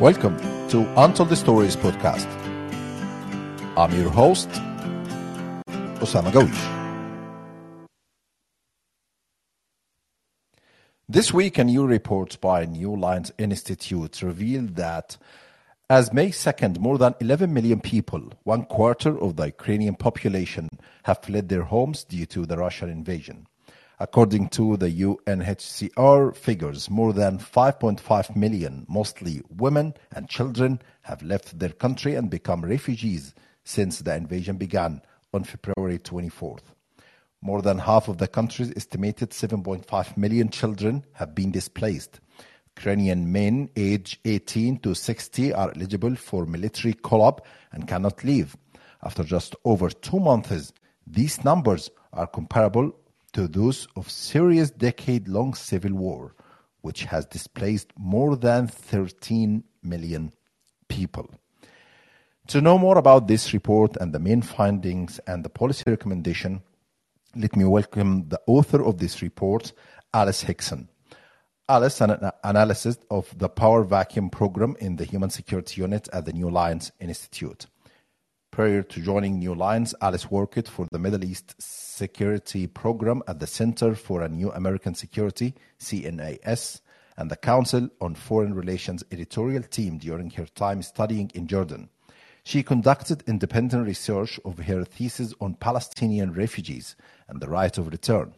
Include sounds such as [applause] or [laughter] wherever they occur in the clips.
Welcome to Untold Stories podcast. I'm your host, Osama Gawish. This week, a new report by New Lines Institute revealed that as May 2nd, more than 11 million people, one quarter of the Ukrainian population, have fled their homes due to the Russian invasion. According to the UNHCR figures, more than 5.5 million, mostly women and children, have left their country and become refugees since the invasion began on February 24th. More than half of the country's estimated 7.5 million children have been displaced. Ukrainian men aged 18 to 60 are eligible for military call-up and cannot leave. After just over two months, these numbers are comparable to those of Syria's decade-long civil war, which has displaced more than 13 million people. To know more about this report and the main findings and the policy recommendation, let me welcome the author of this report, Alice Hickson. Alice, an analyst of the Power Vacuum Program in the Human Security Unit at the New Lines Institute. Prior to joining New Lines, Alice worked for the Middle East Security Program at the Center for a New American Security, CNAS, and the Council on Foreign Relations editorial team during her time studying in Jordan. She conducted independent research of her thesis on Palestinian refugees and the right of return.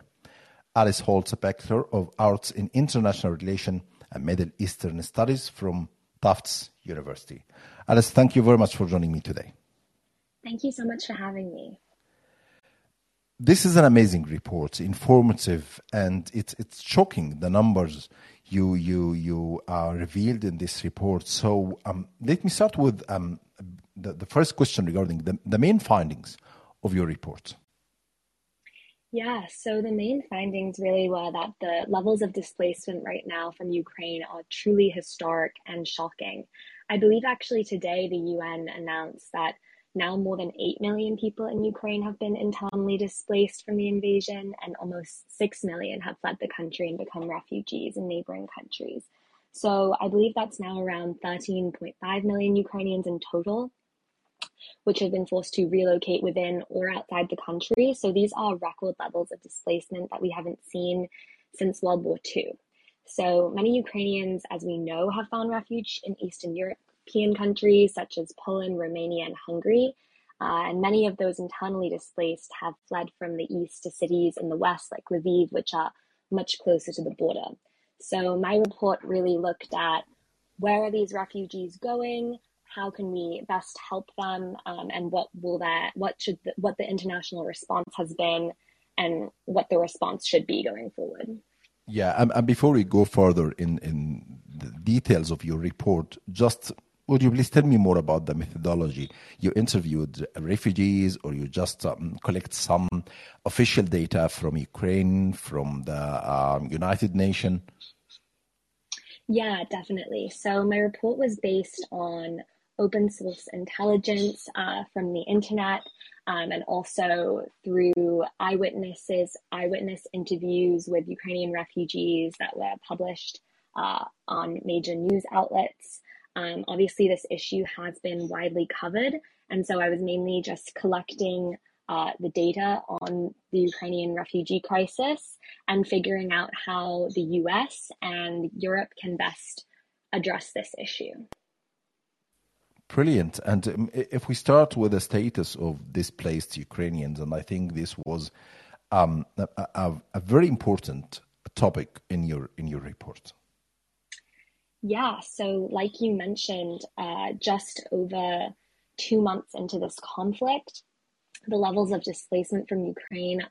Alice holds a Bachelor of Arts in International Relations and Middle Eastern Studies from Tufts University. Alice, thank you very much for joining me today. Thank you so much for having me. This is an amazing report, informative, and it's it's shocking the numbers you you you uh, revealed in this report. So um, let me start with um, the, the first question regarding the, the main findings of your report. Yeah, so the main findings really were that the levels of displacement right now from Ukraine are truly historic and shocking. I believe actually today the UN announced that now more than 8 million people in Ukraine have been internally displaced from the invasion, and almost 6 million have fled the country and become refugees in neighboring countries. So I believe that's now around 13.5 million Ukrainians in total, which have been forced to relocate within or outside the country. So these are record levels of displacement that we haven't seen since World War II. So many Ukrainians, as we know, have found refuge in Eastern Europe European countries such as Poland, Romania, and Hungary. Uh, and many of those internally displaced have fled from the east to cities in the west, like Lviv, which are much closer to the border. So my report really looked at where are these refugees going, how can we best help them, um, and what will that, what should, the, what the international response has been, and what the response should be going forward. Yeah, and, and before we go further in in the details of your report, just would you please tell me more about the methodology? You interviewed refugees, or you just um, collect some official data from Ukraine, from the um, United Nations? Yeah, definitely. So my report was based on open source intelligence uh, from the internet um, and also through eyewitnesses, eyewitness interviews with Ukrainian refugees that were published uh, on major news outlets. Um, obviously, this issue has been widely covered, and so I was mainly just collecting uh, the data on the Ukrainian refugee crisis and figuring out how the US and Europe can best address this issue. Brilliant. And um, if we start with the status of displaced Ukrainians, and I think this was um, a, a, a very important topic in your in your report. Yeah, so like you mentioned, uh, just over two months into this conflict, the levels of displacement from Ukraine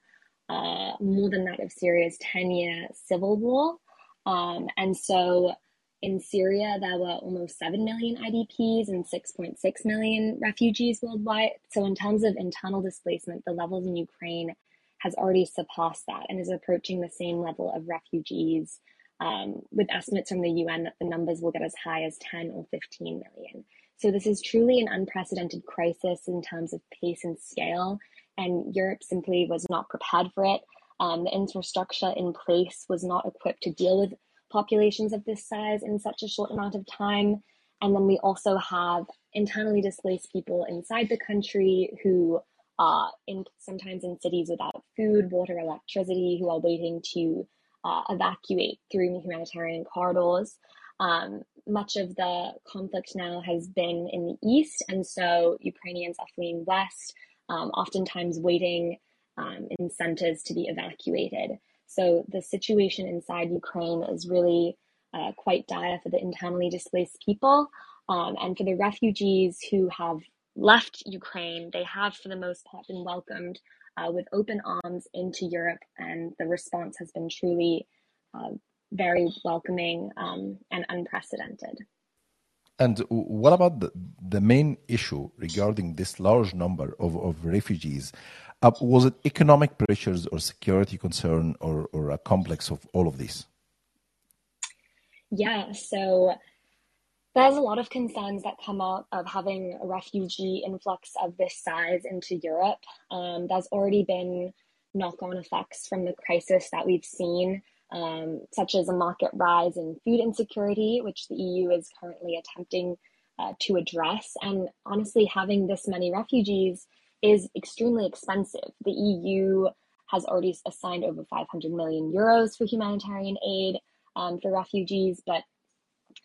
uh, more than that of Syria's 10 year civil war. Um, and so in Syria, there were almost 7 million IDPs and 6.6 million refugees worldwide. So, in terms of internal displacement, the levels in Ukraine has already surpassed that and is approaching the same level of refugees um, with estimates from the UN that the numbers will get as high as 10 or 15 million. So this is truly an unprecedented crisis in terms of pace and scale, and Europe simply was not prepared for it. Um, the infrastructure in place was not equipped to deal with populations of this size in such a short amount of time. And then we also have internally displaced people inside the country who are in sometimes in cities without food, water, electricity, who are waiting to uh, evacuate through humanitarian corridors. Um, much of the conflict now has been in the east, and so Ukrainians are fleeing west, um, oftentimes waiting um, in centers to be evacuated. So the situation inside Ukraine is really uh, quite dire for the internally displaced people. Um, and for the refugees who have left Ukraine, they have, for the most part, been welcomed uh, with open arms into Europe, and the response has been truly uh, very welcoming um, and unprecedented. And what about the, the main issue regarding this large number of, of refugees? Uh, was it economic pressures or security concern or, or a complex of all of these? Yeah, so there's a lot of concerns that come out of having a refugee influx of this size into Europe. Um, there's already been knock on effects from the crisis that we've seen, um, such as a market rise in food insecurity, which the EU is currently attempting uh, to address. And honestly, having this many refugees is extremely expensive. The EU has already assigned over 500 million euros for humanitarian aid um, for refugees, but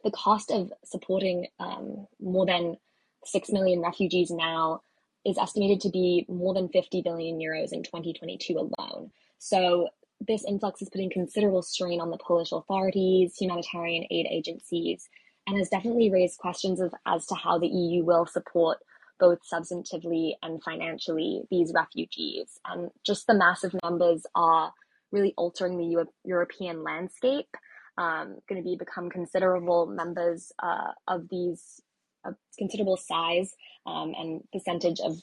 the cost of supporting um, more than 6 million refugees now is estimated to be more than 50 billion euros in 2022 alone. So this influx is putting considerable strain on the Polish authorities, humanitarian aid agencies, and has definitely raised questions of as to how the EU will support both substantively and financially these refugees. And just the massive numbers are really altering the Euro- European landscape um, going to be become considerable members uh, of these considerable size um, and percentage of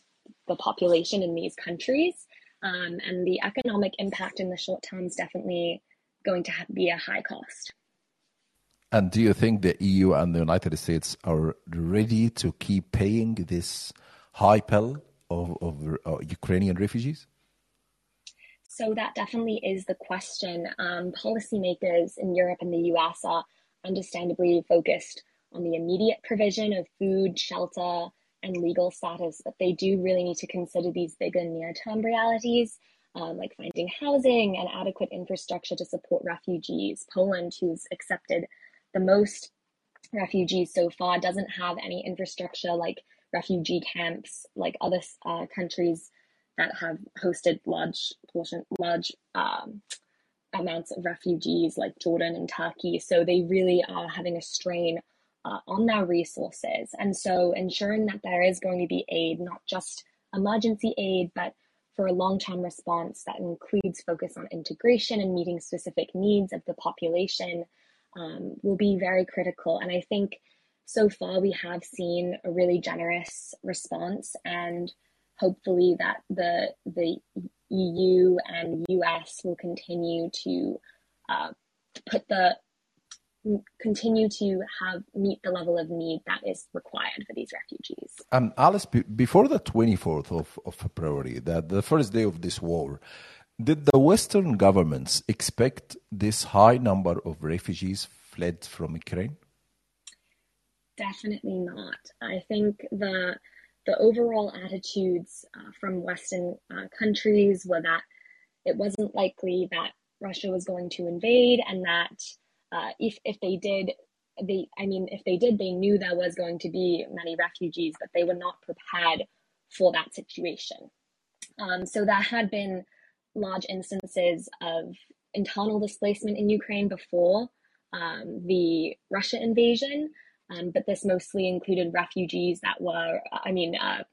the population in these countries. Um, and the economic impact in the short term is definitely going to be a high cost. And do you think the EU and the United States are ready to keep paying this high bill of, of uh, Ukrainian refugees? So that definitely is the question. Um, policymakers in Europe and the US are understandably focused on the immediate provision of food, shelter, and legal status, but they do really need to consider these bigger near term realities, um, like finding housing and adequate infrastructure to support refugees. Poland, who's accepted the most refugees so far, doesn't have any infrastructure like refugee camps like other uh, countries that have hosted large portion, large um, amounts of refugees like Jordan and Turkey. So they really are having a strain uh, on their resources. And so ensuring that there is going to be aid, not just emergency aid, but for a long term response that includes focus on integration and meeting specific needs of the population um, will be very critical. And I think so far we have seen a really generous response and hopefully that the the EU and US will continue to uh, put the continue to have meet the level of need that is required for these refugees. Um, Alice, b- before the 24th of, of February, that the first day of this war, did the Western governments expect this high number of refugees fled from Ukraine? Definitely not. I think the the overall attitudes uh, from Western uh, countries were that it wasn't likely that Russia was going to invade, and that uh, if if they did, they I mean, if they did, they knew there was going to be many refugees, but they were not prepared for that situation. Um, so there had been large instances of internal displacement in Ukraine before um, the Russia invasion. Um, but this mostly included refugees that were, I mean, uh,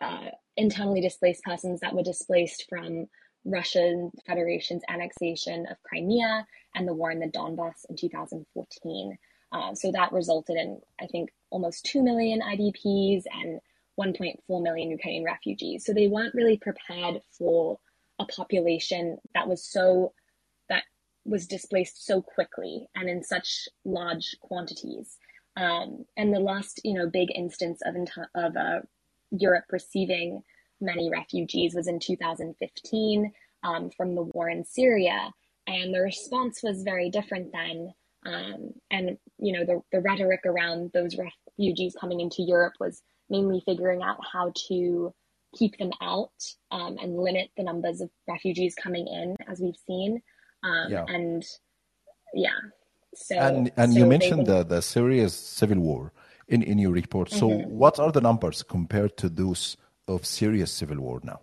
uh, internally displaced persons that were displaced from Russian Federation's annexation of Crimea and the war in the Donbass in 2014. Uh, so that resulted in, I think, almost 2 million IDPs and 1.4 million Ukrainian refugees. So they weren't really prepared for a population that was so that was displaced so quickly and in such large quantities. Um, and the last, you know, big instance of of uh, Europe receiving many refugees was in 2015 um, from the war in Syria, and the response was very different then. Um, and you know, the the rhetoric around those refugees coming into Europe was mainly figuring out how to keep them out um, and limit the numbers of refugees coming in, as we've seen. Um, yeah. And yeah. So, and and so you mentioned the, the Syria's civil war in, in your report. So, mm-hmm. what are the numbers compared to those of Syria's civil war now?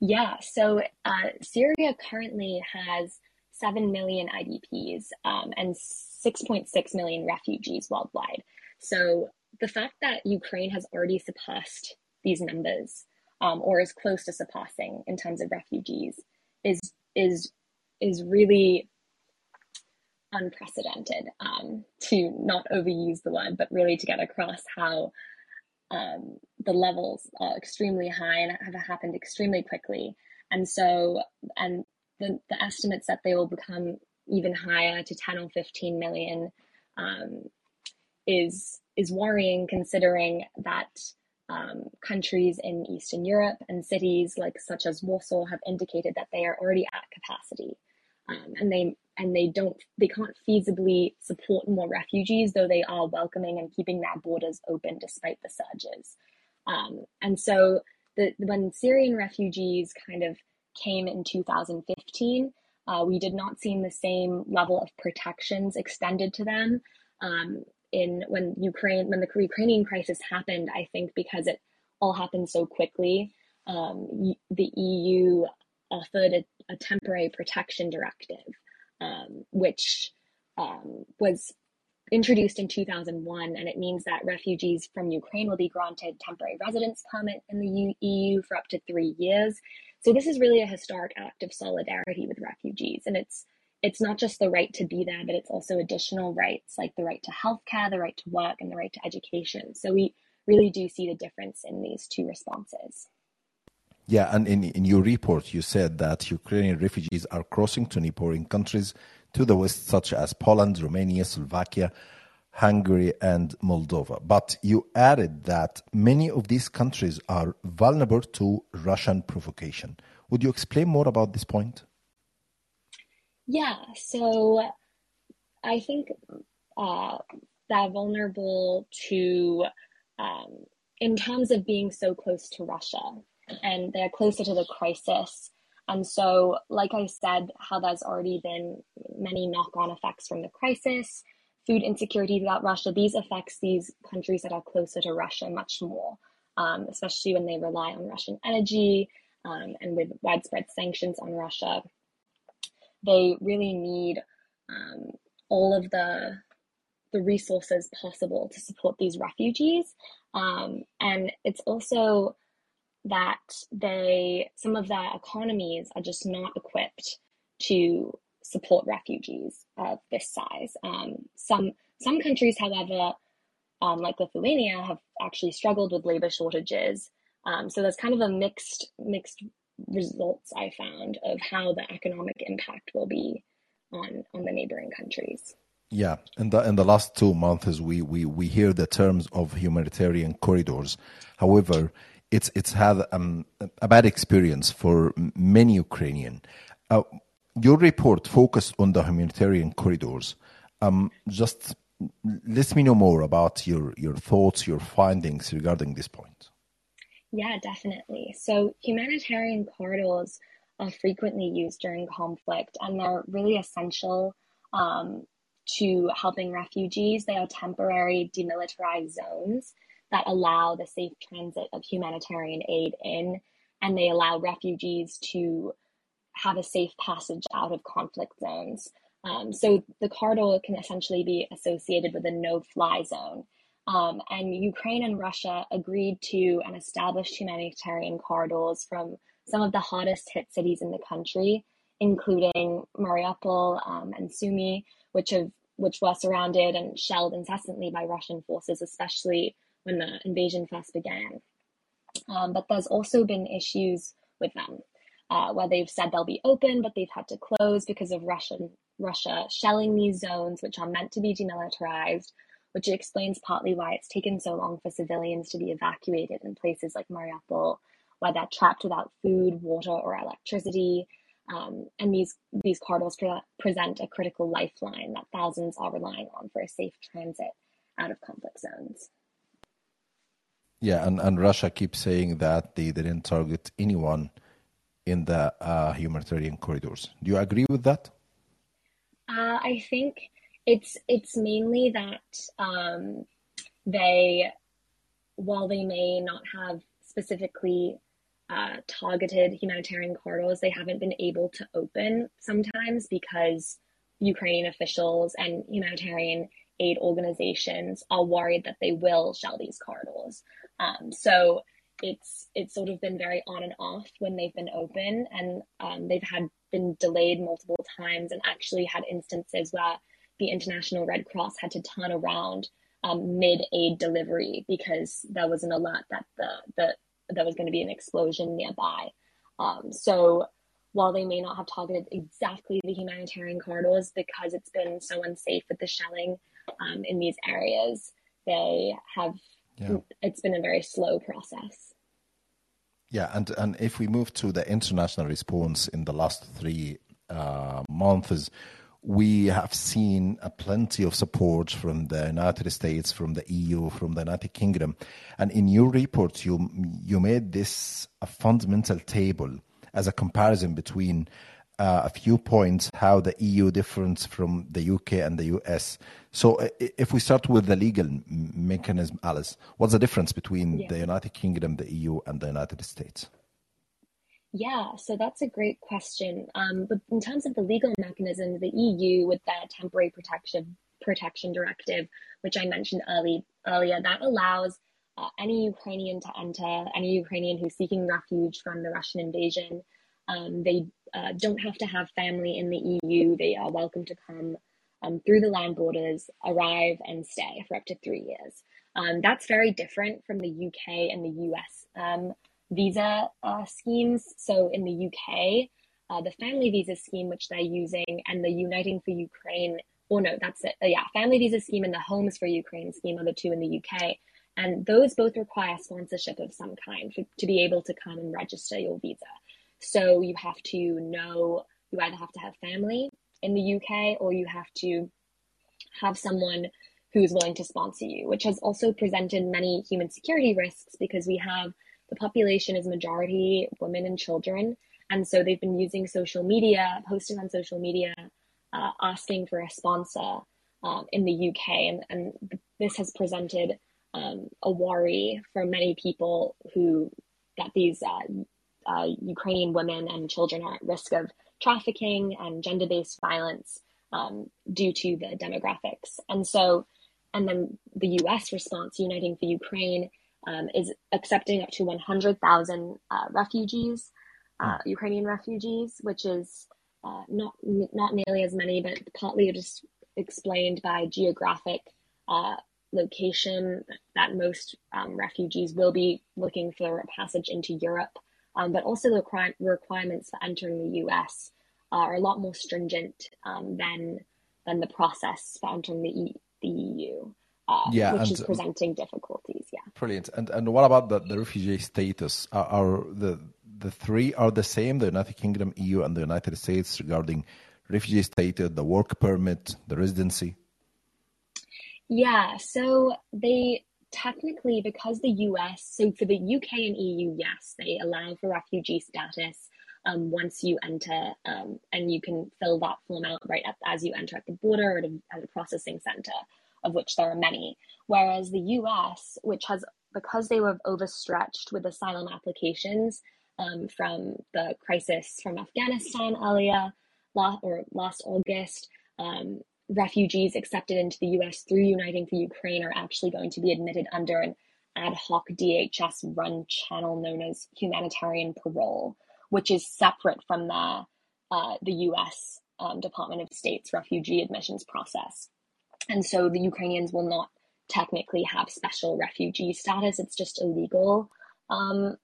Yeah, so uh, Syria currently has 7 million IDPs um, and 6.6 million refugees worldwide. So the fact that Ukraine has already surpassed these numbers um, or is close to surpassing in terms of refugees is is is really unprecedented um, to not overuse the word, but really to get across how um, the levels are extremely high and have happened extremely quickly. And so, and the, the estimates that they will become even higher to 10 or 15 million um, is is worrying considering that um, countries in Eastern Europe and cities like such as Warsaw have indicated that they are already at capacity, um, and they and they don't they can't feasibly support more refugees, though they are welcoming and keeping their borders open despite the surges. Um, and so the when Syrian refugees kind of came in 2015, uh, we did not see the same level of protections extended to them. Um, in when Ukraine when the Ukrainian crisis happened, I think because it all happened so quickly, um, the EU offered a, a temporary protection directive um, which um, was introduced in 2001, and it means that refugees from Ukraine will be granted temporary residence permit in the EU for up to three years. So this is really a historic act of solidarity with refugees, and it's it's not just the right to be there, but it's also additional rights like the right to healthcare, the right to work, and the right to education. So we really do see the difference in these two responses. Yeah, and in, in your report, you said that Ukrainian refugees are crossing to neighboring countries to the west, such as Poland, Romania, Slovakia, Hungary, and Moldova. But you added that many of these countries are vulnerable to Russian provocation. Would you explain more about this point? Yeah, so I think uh, they're vulnerable to, um, in terms of being so close to Russia and they're closer to the crisis. And so, like I said, how there's already been many knock on effects from the crisis, food insecurity throughout Russia, these affects these countries that are closer to Russia much more, um, especially when they rely on Russian energy um, and with widespread sanctions on Russia. They really need um, all of the the resources possible to support these refugees. Um, and it's also that they some of their economies are just not equipped to support refugees of this size. Um, some some countries, however, um, like Lithuania, have actually struggled with labor shortages. Um, so there's kind of a mixed mixed results I found of how the economic impact will be on on the neighboring countries. Yeah, in the in the last two months, we we we hear the terms of humanitarian corridors. However, it's it's had um, a bad experience for many Ukrainian. Uh, your report focused on the humanitarian corridors. Um, just let me know more about your your thoughts, your findings regarding this point. Yeah, definitely. So humanitarian corridors are frequently used during conflict, and they're really essential um, to helping refugees. They are temporary demilitarized zones that allow the safe transit of humanitarian aid in, and they allow refugees to have a safe passage out of conflict zones. Um, so the corridor can essentially be associated with a no fly zone. Um, and Ukraine and Russia agreed to and established humanitarian corridors from some of the hottest hit cities in the country, including Mariupol um, and Sumy, which have which were surrounded and shelled incessantly by Russian forces, especially when the invasion first began. Um, but there's also been issues with them uh, where they've said they'll be open, but they've had to close because of Russian Russia shelling these zones, which are meant to be demilitarized, which explains partly why it's taken so long for civilians to be evacuated in places like Mariupol, where they're trapped without food, water, or electricity. Um, and these these corridors pre- present a critical lifeline that thousands are relying on for a safe transit out of conflict zones. Yeah, and, and Russia keeps saying that they didn't target anyone in the uh, humanitarian corridors. Do you agree with that? Uh, I think it's it's mainly that um, they, while they may not have specifically uh, targeted humanitarian corridors, they haven't been able to open sometimes because Ukrainian officials and humanitarian aid organizations are worried that they will shell these corridors. Um, so it's it's sort of been very on and off when they've been open, and um, they've had been delayed multiple times, and actually had instances where the International Red Cross had to turn around um, mid aid delivery because there was an alert that the the there was going to be an explosion nearby. Um, so while they may not have targeted exactly the humanitarian corridors because it's been so unsafe with the shelling um, in these areas, they have. Yeah. It's been a very slow process. Yeah, and and if we move to the international response in the last three uh, months, we have seen a plenty of support from the United States, from the EU, from the United Kingdom, and in your report, you you made this a fundamental table as a comparison between uh, a few points how the EU differs from the UK and the US. So, if we start with the legal mechanism, Alice, what's the difference between yeah. the United Kingdom, the EU, and the United States? Yeah, so that's a great question. Um, but in terms of the legal mechanism, the EU with the temporary protection protection directive, which I mentioned early earlier, that allows uh, any Ukrainian to enter, any Ukrainian who's seeking refuge from the Russian invasion. Um, they uh, don't have to have family in the EU. They are welcome to come um, through the land borders, arrive, and stay for up to three years. Um, that's very different from the UK and the US um, visa uh, schemes. So in the UK, uh, the family visa scheme, which they're using, and the Uniting for Ukraine, or no, that's it. Yeah, family visa scheme and the Homes for Ukraine scheme are the two in the UK. And those both require sponsorship of some kind for, to be able to come and register your visa. So you have to know, you either have to have family in the UK or you have to have someone who's willing to sponsor you, which has also presented many human security risks because we have the population is majority women and children. And so they've been using social media, posting on social media, uh, asking for a sponsor um, in the UK. And, and this has presented um, a worry for many people who that these uh, uh, Ukrainian women and children are at risk of trafficking and gender based violence um, due to the demographics. And so, and then the US response, Uniting for Ukraine, um, is accepting up to 100,000 uh, refugees, uh, hmm. Ukrainian refugees, which is uh, not not nearly as many, but partly just explained by geographic uh, location that most um, refugees will be looking for a passage into Europe, um, but also the requirements for entering the U.S. are a lot more stringent um, than than the process for entering the, e- the EU uh, yeah, which and, is presenting difficulties. Yeah. Brilliant. And and what about the, the refugee status? Are, are, the the three are the same? The United Kingdom, EU, and the United States regarding refugee status, the work permit, the residency. Yeah. So they technically because the US, so for the UK and EU, yes, they allow for refugee status. Um, once you enter, um, and you can fill that form out right as you enter at the border or at a, at a processing center of which there are many. Whereas the US, which has, because they were overstretched with asylum applications um, from the crisis from Afghanistan earlier, or last August, um, refugees accepted into the US through Uniting for Ukraine are actually going to be admitted under an ad hoc DHS run channel known as humanitarian parole, which is separate from the, uh, the US um, Department of State's refugee admissions process. And so the Ukrainians will not technically have special refugee status. It's just illegal. Um,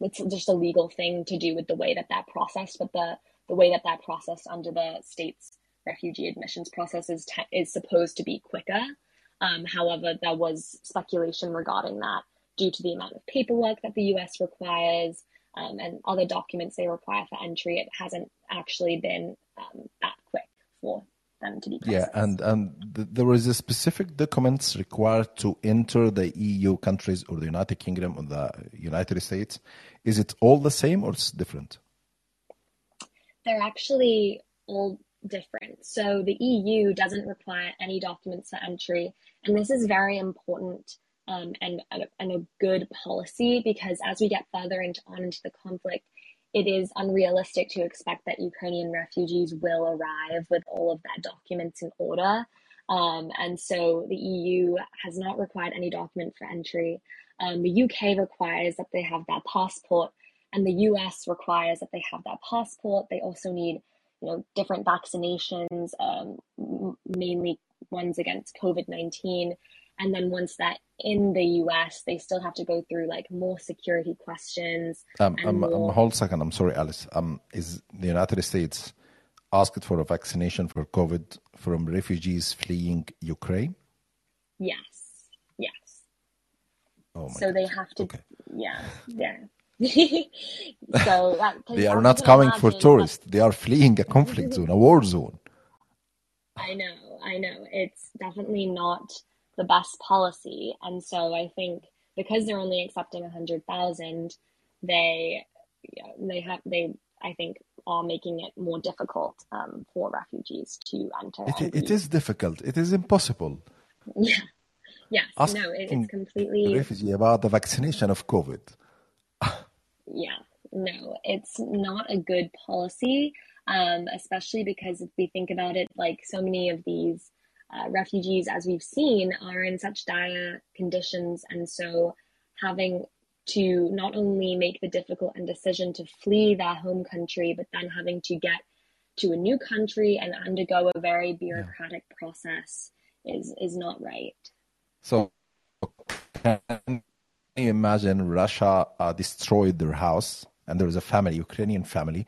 it's just a legal thing to do with the way that that process, but the, the way that that process under the state's refugee admissions process is, te- is supposed to be quicker. Um, however, there was speculation regarding that due to the amount of paperwork that the US requires um, and other documents they require for entry. It hasn't actually been um, that quick for them to be processed. Yeah, and and th- there is a specific documents required to enter the EU countries or the United Kingdom or the United States. Is it all the same or it's different? They're actually all different. So the EU doesn't require any documents for entry, and this is very important um, and, and a good policy because as we get further into, on into the conflict, it is unrealistic to expect that Ukrainian refugees will arrive with all of their documents in order. Um, and so the EU has not required any document for entry. Um, the UK requires that they have their passport, and the US requires that they have their passport. They also need, you know, different vaccinations, um, mainly ones against COVID nineteen. And then once that in the US, they still have to go through like more security questions. Um, um, um more... um, hold a second. I'm sorry, Alice. Um, is the United States asked for a vaccination for COVID from refugees fleeing Ukraine? Yes. Yes. Oh so they have to. Okay. Yeah. Yeah. [laughs] so that, they are not coming for tourists. They are fleeing a conflict zone, a war zone. [laughs] I know. I know. It's definitely not the best policy. And so I think because they're only accepting 100,000, they they have they I think are making it more difficult um, for refugees to enter. It, it is difficult. It is impossible. [laughs] Yeah. Yes. Asking no, it, it's completely refugee about the vaccination of COVID. Yeah. No, it's not a good policy. Um, especially because if we think about it, like so many of these uh, refugees, as we've seen, are in such dire conditions. And so having to not only make the difficult and decision to flee their home country, but then having to get to a new country and undergo a very bureaucratic yeah. process is is not right. So, you imagine Russia uh, destroyed their house and there was a family, Ukrainian family,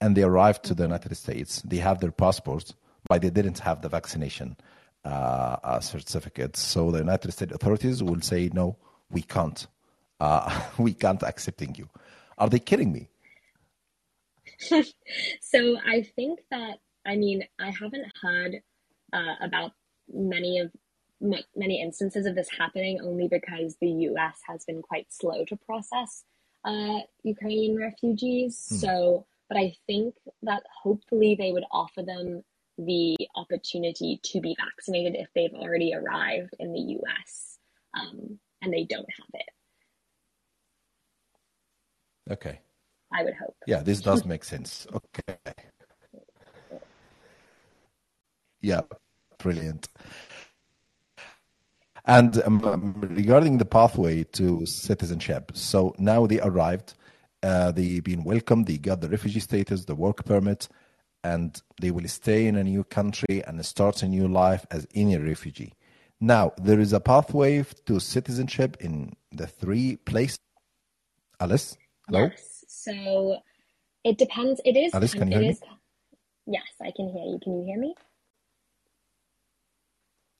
and they arrived to the United States. They have their passports but they didn't have the vaccination uh, uh, certificate. So the United States authorities will say, no, we can't. Uh, [laughs] we can't accepting you. Are they kidding me? [laughs] so I think that I mean I haven't heard uh, about many of many instances of this happening only because the U.S. has been quite slow to process uh, Ukrainian refugees. Hmm. So, but I think that hopefully they would offer them the opportunity to be vaccinated if they've already arrived in the US um, and they don't have it. Okay. I would hope. Yeah, this does make sense. Okay. [laughs] Yeah, brilliant. And um, regarding the pathway to citizenship, so now they arrived, uh, they've been welcomed, they got the refugee status, the work permit, and they will stay in a new country and start a new life as any refugee. Now, there is a pathway to citizenship in the three places. Alice? Hello? Yes. So it depends. It is. Alice, can you hear is, me? Yes, I can hear you. Can you hear me?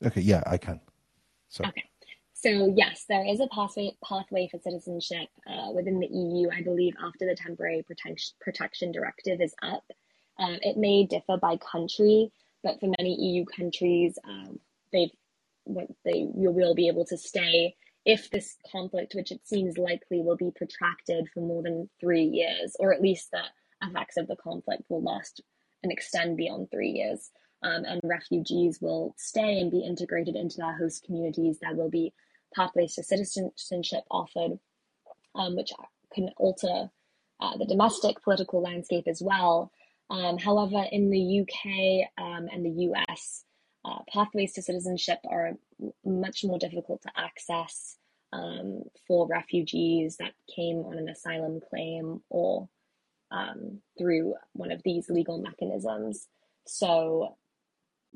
Okay, yeah, I can. So. Okay. So yes, there is a pathway pathway for citizenship uh, within the EU. I believe after the temporary protection protection directive is up, um, it may differ by country, but for many EU countries, um, they've they you will be able to stay if this conflict, which it seems likely will be protracted for more than three years, or at least the effects of the conflict will last and extend beyond three years. Um, and refugees will stay and be integrated into their host communities. There will be pathways to citizenship offered, um, which can alter uh, the domestic political landscape as well. Um, however, in the UK um, and the US, uh, pathways to citizenship are much more difficult to access um, for refugees that came on an asylum claim or um, through one of these legal mechanisms. So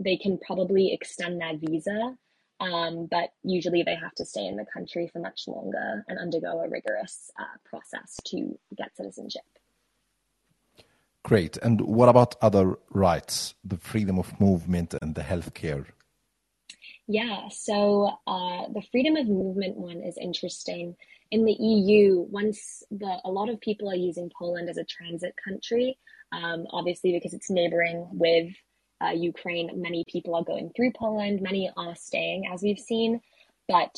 they can probably extend their visa, um, but usually they have to stay in the country for much longer and undergo a rigorous uh, process to get citizenship. Great. And what about other rights, the freedom of movement and the healthcare? Yeah, so uh, the freedom of movement one is interesting. In the EU, once the a lot of people are using Poland as a transit country, um, obviously because it's neighboring with uh, Ukraine. Many people are going through Poland, many are staying, as we've seen, but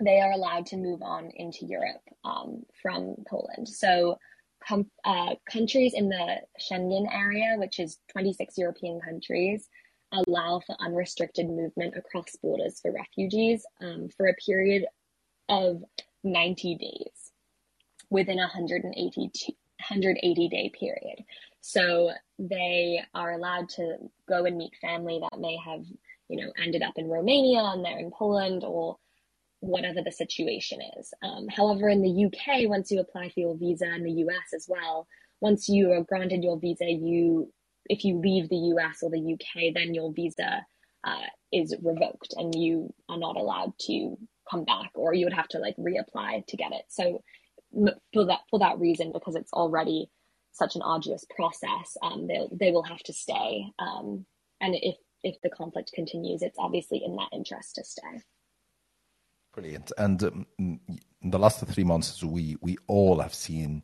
they are allowed to move on into Europe um, from Poland. So, com- uh, countries in the Schengen area, which is 26 European countries, allow for unrestricted movement across borders for refugees um, for a period of 90 days within a 180, 180 day period. So they are allowed to go and meet family that may have, you know, ended up in Romania and they're in Poland or whatever the situation is. Um, however, in the UK, once you apply for your visa in the US as well, once you are granted your visa, you if you leave the US or the UK, then your visa uh, is revoked and you are not allowed to come back, or you would have to like reapply to get it. So for that for that reason, because it's already such an arduous process, um, they they will have to stay. Um, and if if the conflict continues, it's obviously in that interest to stay. Brilliant. And um, in the last three months, we we all have seen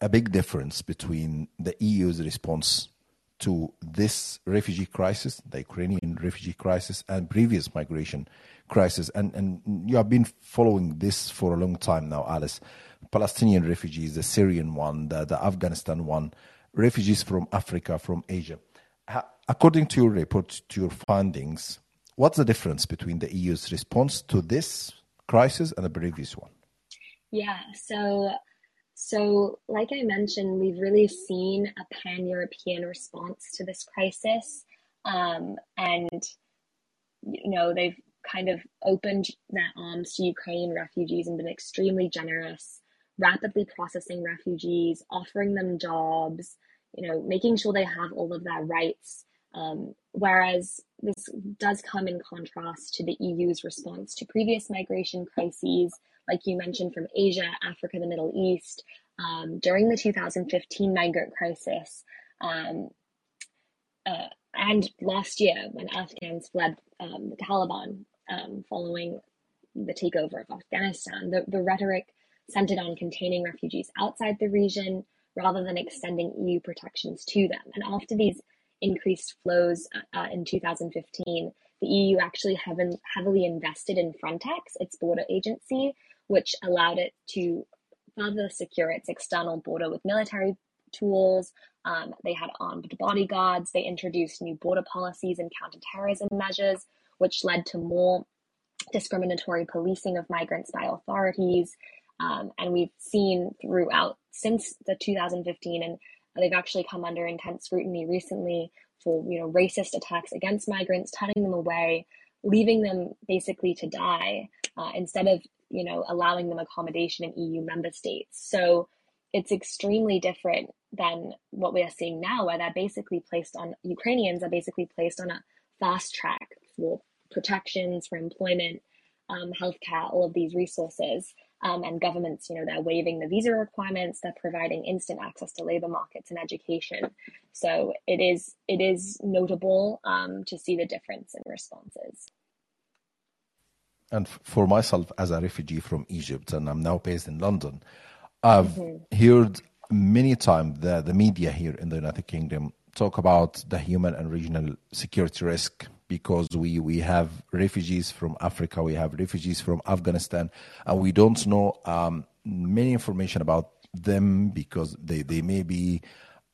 a big difference between the EU's response to this refugee crisis, the Ukrainian refugee crisis, and previous migration crisis. And, and you have been following this for a long time now, Alice. Palestinian refugees, the Syrian one, the, the Afghanistan one, refugees from Africa, from Asia. according to your report, to your findings, what's the difference between the EU's response to this crisis and the previous one? Yeah, so so, like I mentioned, we've really seen a pan European response to this crisis. Um, and, you know, they've kind of opened their arms to Ukrainian refugees and been extremely generous, rapidly processing refugees, offering them jobs, you know, making sure they have all of their rights. Um, whereas this does come in contrast to the EU's response to previous migration crises like you mentioned, from Asia, Africa, the Middle East. Um, during the 2015 migrant crisis, um, uh, and last year when Afghans fled um, the Taliban um, following the takeover of Afghanistan, the, the rhetoric centered on containing refugees outside the region rather than extending EU protections to them. And after these increased flows uh, uh in 2015, the EU actually heavily invested in Frontex, its border agency, which allowed it to further secure its external border with military tools. Um, they had armed bodyguards. They introduced new border policies and counterterrorism measures, which led to more discriminatory policing of migrants by authorities. Um, and we've seen throughout since the 2015, and they've actually come under intense scrutiny recently for you know racist attacks against migrants, turning them away, leaving them basically to die uh, instead of you know, allowing them accommodation in EU member states. So it's extremely different than what we are seeing now, where they're basically placed on Ukrainians are basically placed on a fast track for protections, for employment, um, healthcare, all of these resources. Um, and governments, you know, they're waiving the visa requirements, they're providing instant access to labor markets and education. So it is it is notable um, to see the difference in responses and for myself as a refugee from Egypt, and I'm now based in London, I've mm-hmm. heard many times the, the media here in the United Kingdom talk about the human and regional security risk because we, we have refugees from Africa, we have refugees from Afghanistan, and we don't know um, many information about them because they, they may be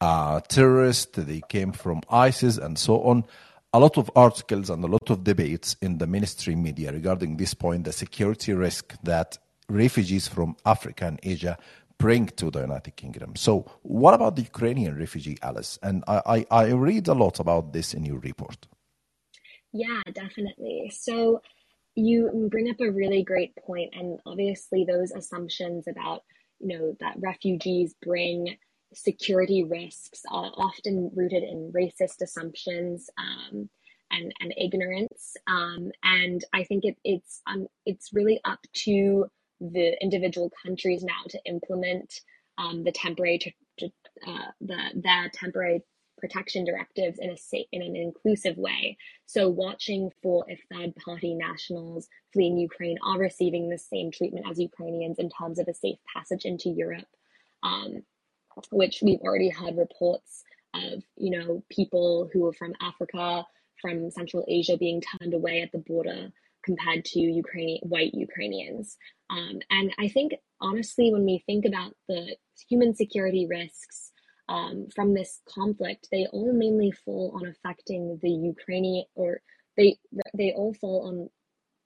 uh, terrorists, they came from ISIS, and so on a lot of articles and a lot of debates in the mainstream media regarding this point, the security risk that refugees from Africa and Asia bring to the United Kingdom. So, what about the Ukrainian refugee, Alice? And I, I, I read a lot about this in your report. Yeah, definitely. So, you bring up a really great point, and obviously, those assumptions about you know that refugees bring security risks are often rooted in racist assumptions um, and, and ignorance. Um, and I think it, it's um, it's really up to the individual countries now to implement um, the temporary uh, the the temporary protection directives in a safe, in an inclusive way. So watching for if third party nationals fleeing Ukraine are receiving the same treatment as Ukrainians in terms of a safe passage into Europe. Um, which we've already had reports of, you know, people who are from Africa, from Central Asia being turned away at the border compared to Ukrainian white Ukrainians. Um, and I think honestly, when we think about the human security risks um, from this conflict, they all mainly fall on affecting the Ukrainian or they they all fall on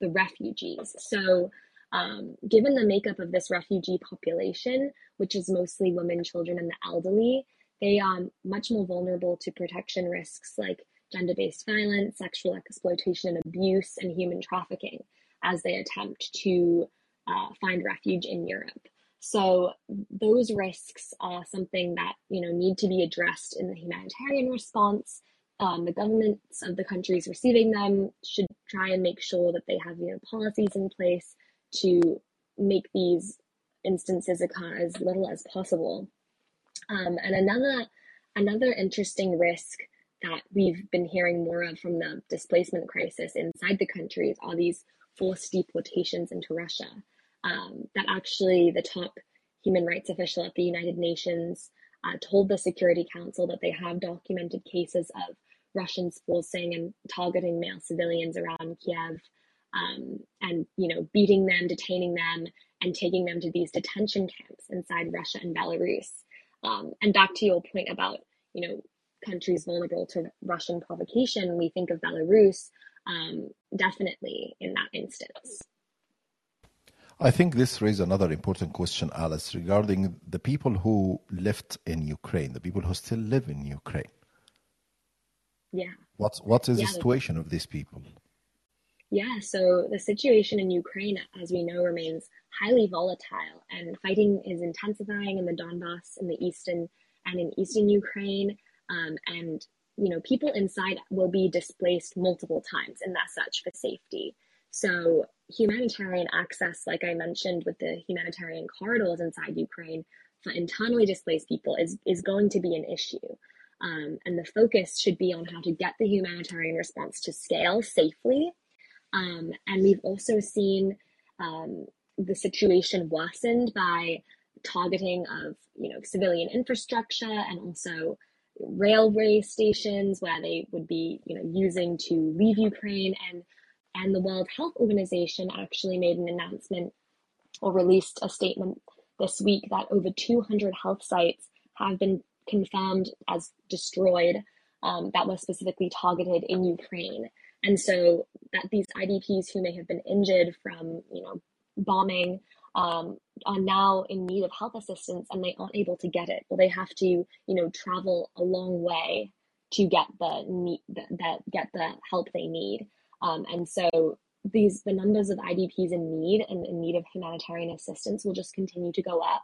the refugees. So um, given the makeup of this refugee population, which is mostly women, children, and the elderly, they are much more vulnerable to protection risks like gender based violence, sexual exploitation and abuse, and human trafficking as they attempt to uh, find refuge in Europe. So those risks are something that you know need to be addressed in the humanitarian response. Um, the governments of the countries receiving them should try and make sure that they have you know policies in place to make these instances occur as little as possible. Um, and another another interesting risk that we've been hearing more of from the displacement crisis inside the countries are these forced deportations into Russia. Um, that actually the top human rights official at the United Nations uh, told the Security Council that they have documented cases of Russians forcing and targeting male civilians around Kiev um, and you know beating them, detaining them, and taking them to these detention camps inside Russia and Belarus. Um, and back to your point about you know countries vulnerable to Russian provocation, we think of Belarus um, definitely in that instance. I think this raises another important question, Alice, regarding the people who lived in Ukraine, the people who still live in Ukraine. Yeah. What's what is yeah, the situation of these people? Yeah, so the situation in Ukraine, as we know, remains highly volatile, and fighting is intensifying in the Donbass, in the eastern and in eastern Ukraine. Um, and you know, people inside will be displaced multiple times, and that's such for safety. So humanitarian access, like I mentioned with the humanitarian corridors inside Ukraine for internally displaced people, is is going to be an issue. Um, and the focus should be on how to get the humanitarian response to scale safely. Um, and we've also seen um, the situation worsened by targeting of you know civilian infrastructure and also railway stations where they would be, you know, using to leave Ukraine. And and the World Health Organization actually made an announcement or released a statement this week that over 200 health sites have been confirmed as destroyed um, that was specifically targeted in Ukraine. And so that these IDPs who may have been injured from, you know, bombing um, are now in need of health assistance and they aren't able to get it Well, they have to you know travel a long way to get the need that, that get the help they need um, and so these the numbers of idps in need and in need of humanitarian assistance will just continue to go up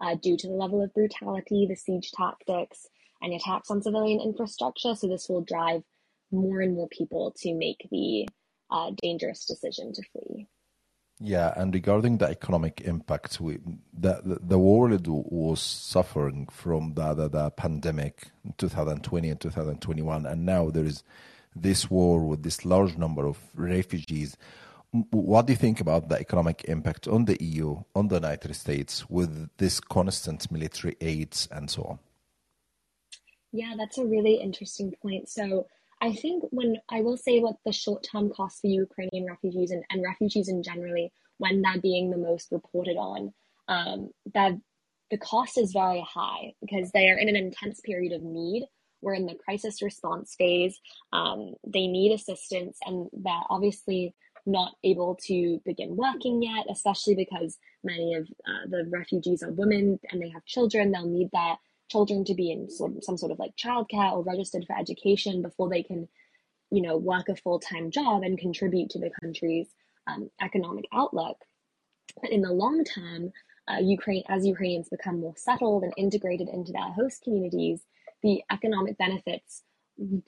uh, due to the level of brutality the siege tactics and attacks on civilian infrastructure. So this will drive more and more people to make the uh, dangerous decision to flee. Yeah, and regarding the economic impact, we, the, the, world was suffering from the, the, the pandemic in 2020 and 2021, and now there is this war with this large number of refugees. What do you think about the economic impact on the EU, on the United States, with this constant military aids and so on? Yeah, that's a really interesting point. So, I think when I will say what the short term costs for Ukrainian refugees and, and refugees in generally, when they're being the most reported on, um, that the cost is very high because they are in an intense period of need. We're in the crisis response phase. Um, they need assistance, and they're obviously not able to begin working yet, especially because many of uh, the refugees are women and they have children. They'll need their children to be in some, sort of like childcare or registered for education before they can, you know, work a full time job and contribute to the country's um, economic outlook. But in the long term, uh, Ukraine, as Ukrainians become more settled and integrated into their host communities, the economic benefits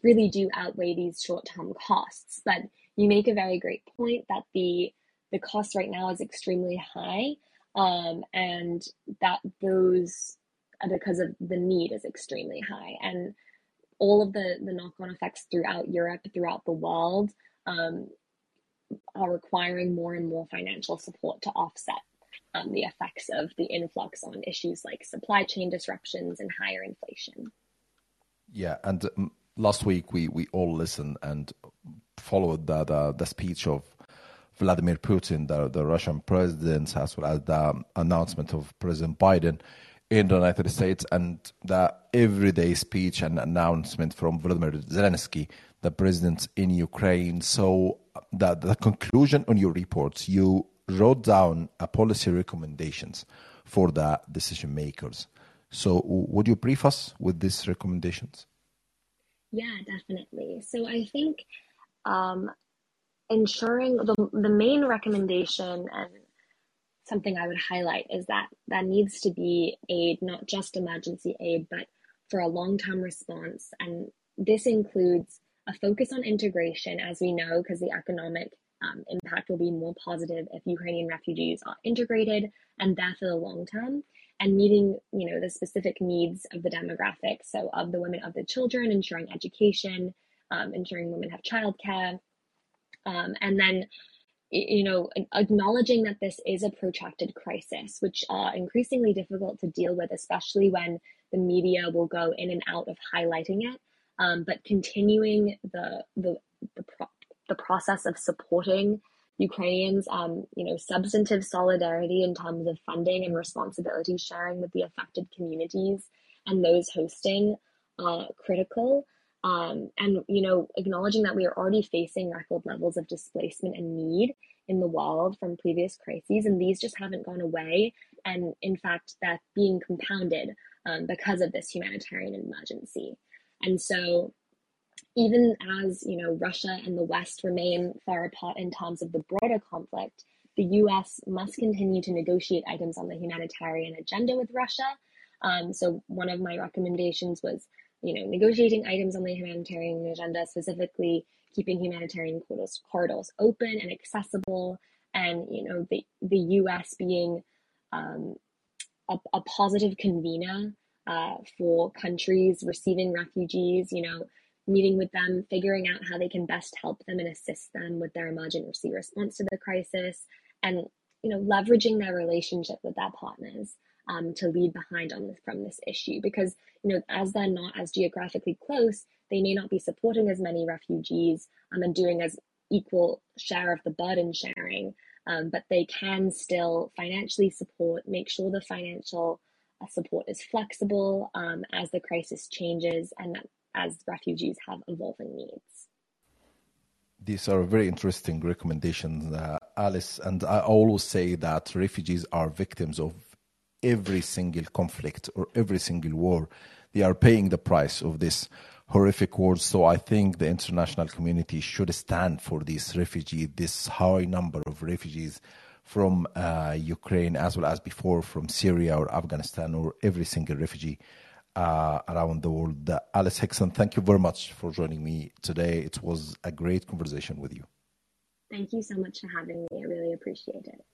really do outweigh these short term costs. But you make a very great point that the the cost right now is extremely high, um, and that those because of the need is extremely high and all of the the knock-on effects throughout Europe, throughout the world, um, are requiring more and more financial support to offset um, the effects of the influx on issues like supply chain disruptions and higher inflation. Yeah, and um, last week we, we all listened and followed the, the, the speech of Vladimir Putin, the, the Russian president, as well as the announcement of President Biden in the United States and the everyday speech and announcement from Vladimir Zelensky, the president in Ukraine. So the, the conclusion on your reports, you wrote down a policy recommendations for the decision makers. So would you brief us with these recommendations? Yeah, definitely. So I think um, ensuring the, the main recommendation and something I would highlight is that that needs to be aid, not just emergency aid, but for a long term response. And this includes a focus on integration, as we know, because the economic um, impact will be more positive if Ukrainian refugees are integrated and there for the long term and meeting you know the specific needs of the demographics so of the women of the children ensuring education um, ensuring women have childcare um, and then you know, acknowledging that this is a protracted crisis, which are increasingly difficult to deal with, especially when the media will go in and out of highlighting it. Um, but continuing the the the, pro- the, process of supporting Ukrainians, um, you know, substantive solidarity in terms of funding and responsibility sharing with the affected communities and those hosting, critical. Um, and you know acknowledging that we are already facing record levels of displacement and need in the world from previous crises and these just haven't gone away and in fact that's being compounded um, because of this humanitarian emergency and so even as you know russia and the west remain far apart in terms of the broader conflict the us must continue to negotiate items on the humanitarian agenda with russia um, so one of my recommendations was you know, negotiating items on the humanitarian agenda, specifically keeping humanitarian corridors, corridors open and accessible, and you know, the the U.S. being um, a, a, positive convener uh, for countries receiving refugees. You know, meeting with them, figuring out how they can best help them and assist them with their emergency response to the crisis, and you know, leveraging their relationship with their partners um, to lead behind on this, from this issue. Because you know as they're not as geographically close they may not be supporting as many refugees um, and doing as equal share of the burden sharing um, but they can still financially support make sure the financial uh, support is flexible um, as the crisis changes and as refugees have evolving needs these are very interesting recommendations, uh, Alice. And I always say that refugees are victims of every single conflict or every single war. They are paying the price of this horrific war. So I think the international community should stand for these refugees, this high number of refugees from uh, Ukraine as well as before from Syria or Afghanistan or every single refugee around the world. Uh, Alice Hickson, thank you very much for joining me today. It was a great conversation with you. Thank you so much for having me. I really appreciate it.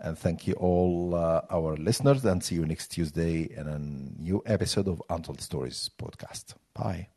And thank you all uh, our listeners and see you next Tuesday in a new episode of Untold Stories podcast. Bye.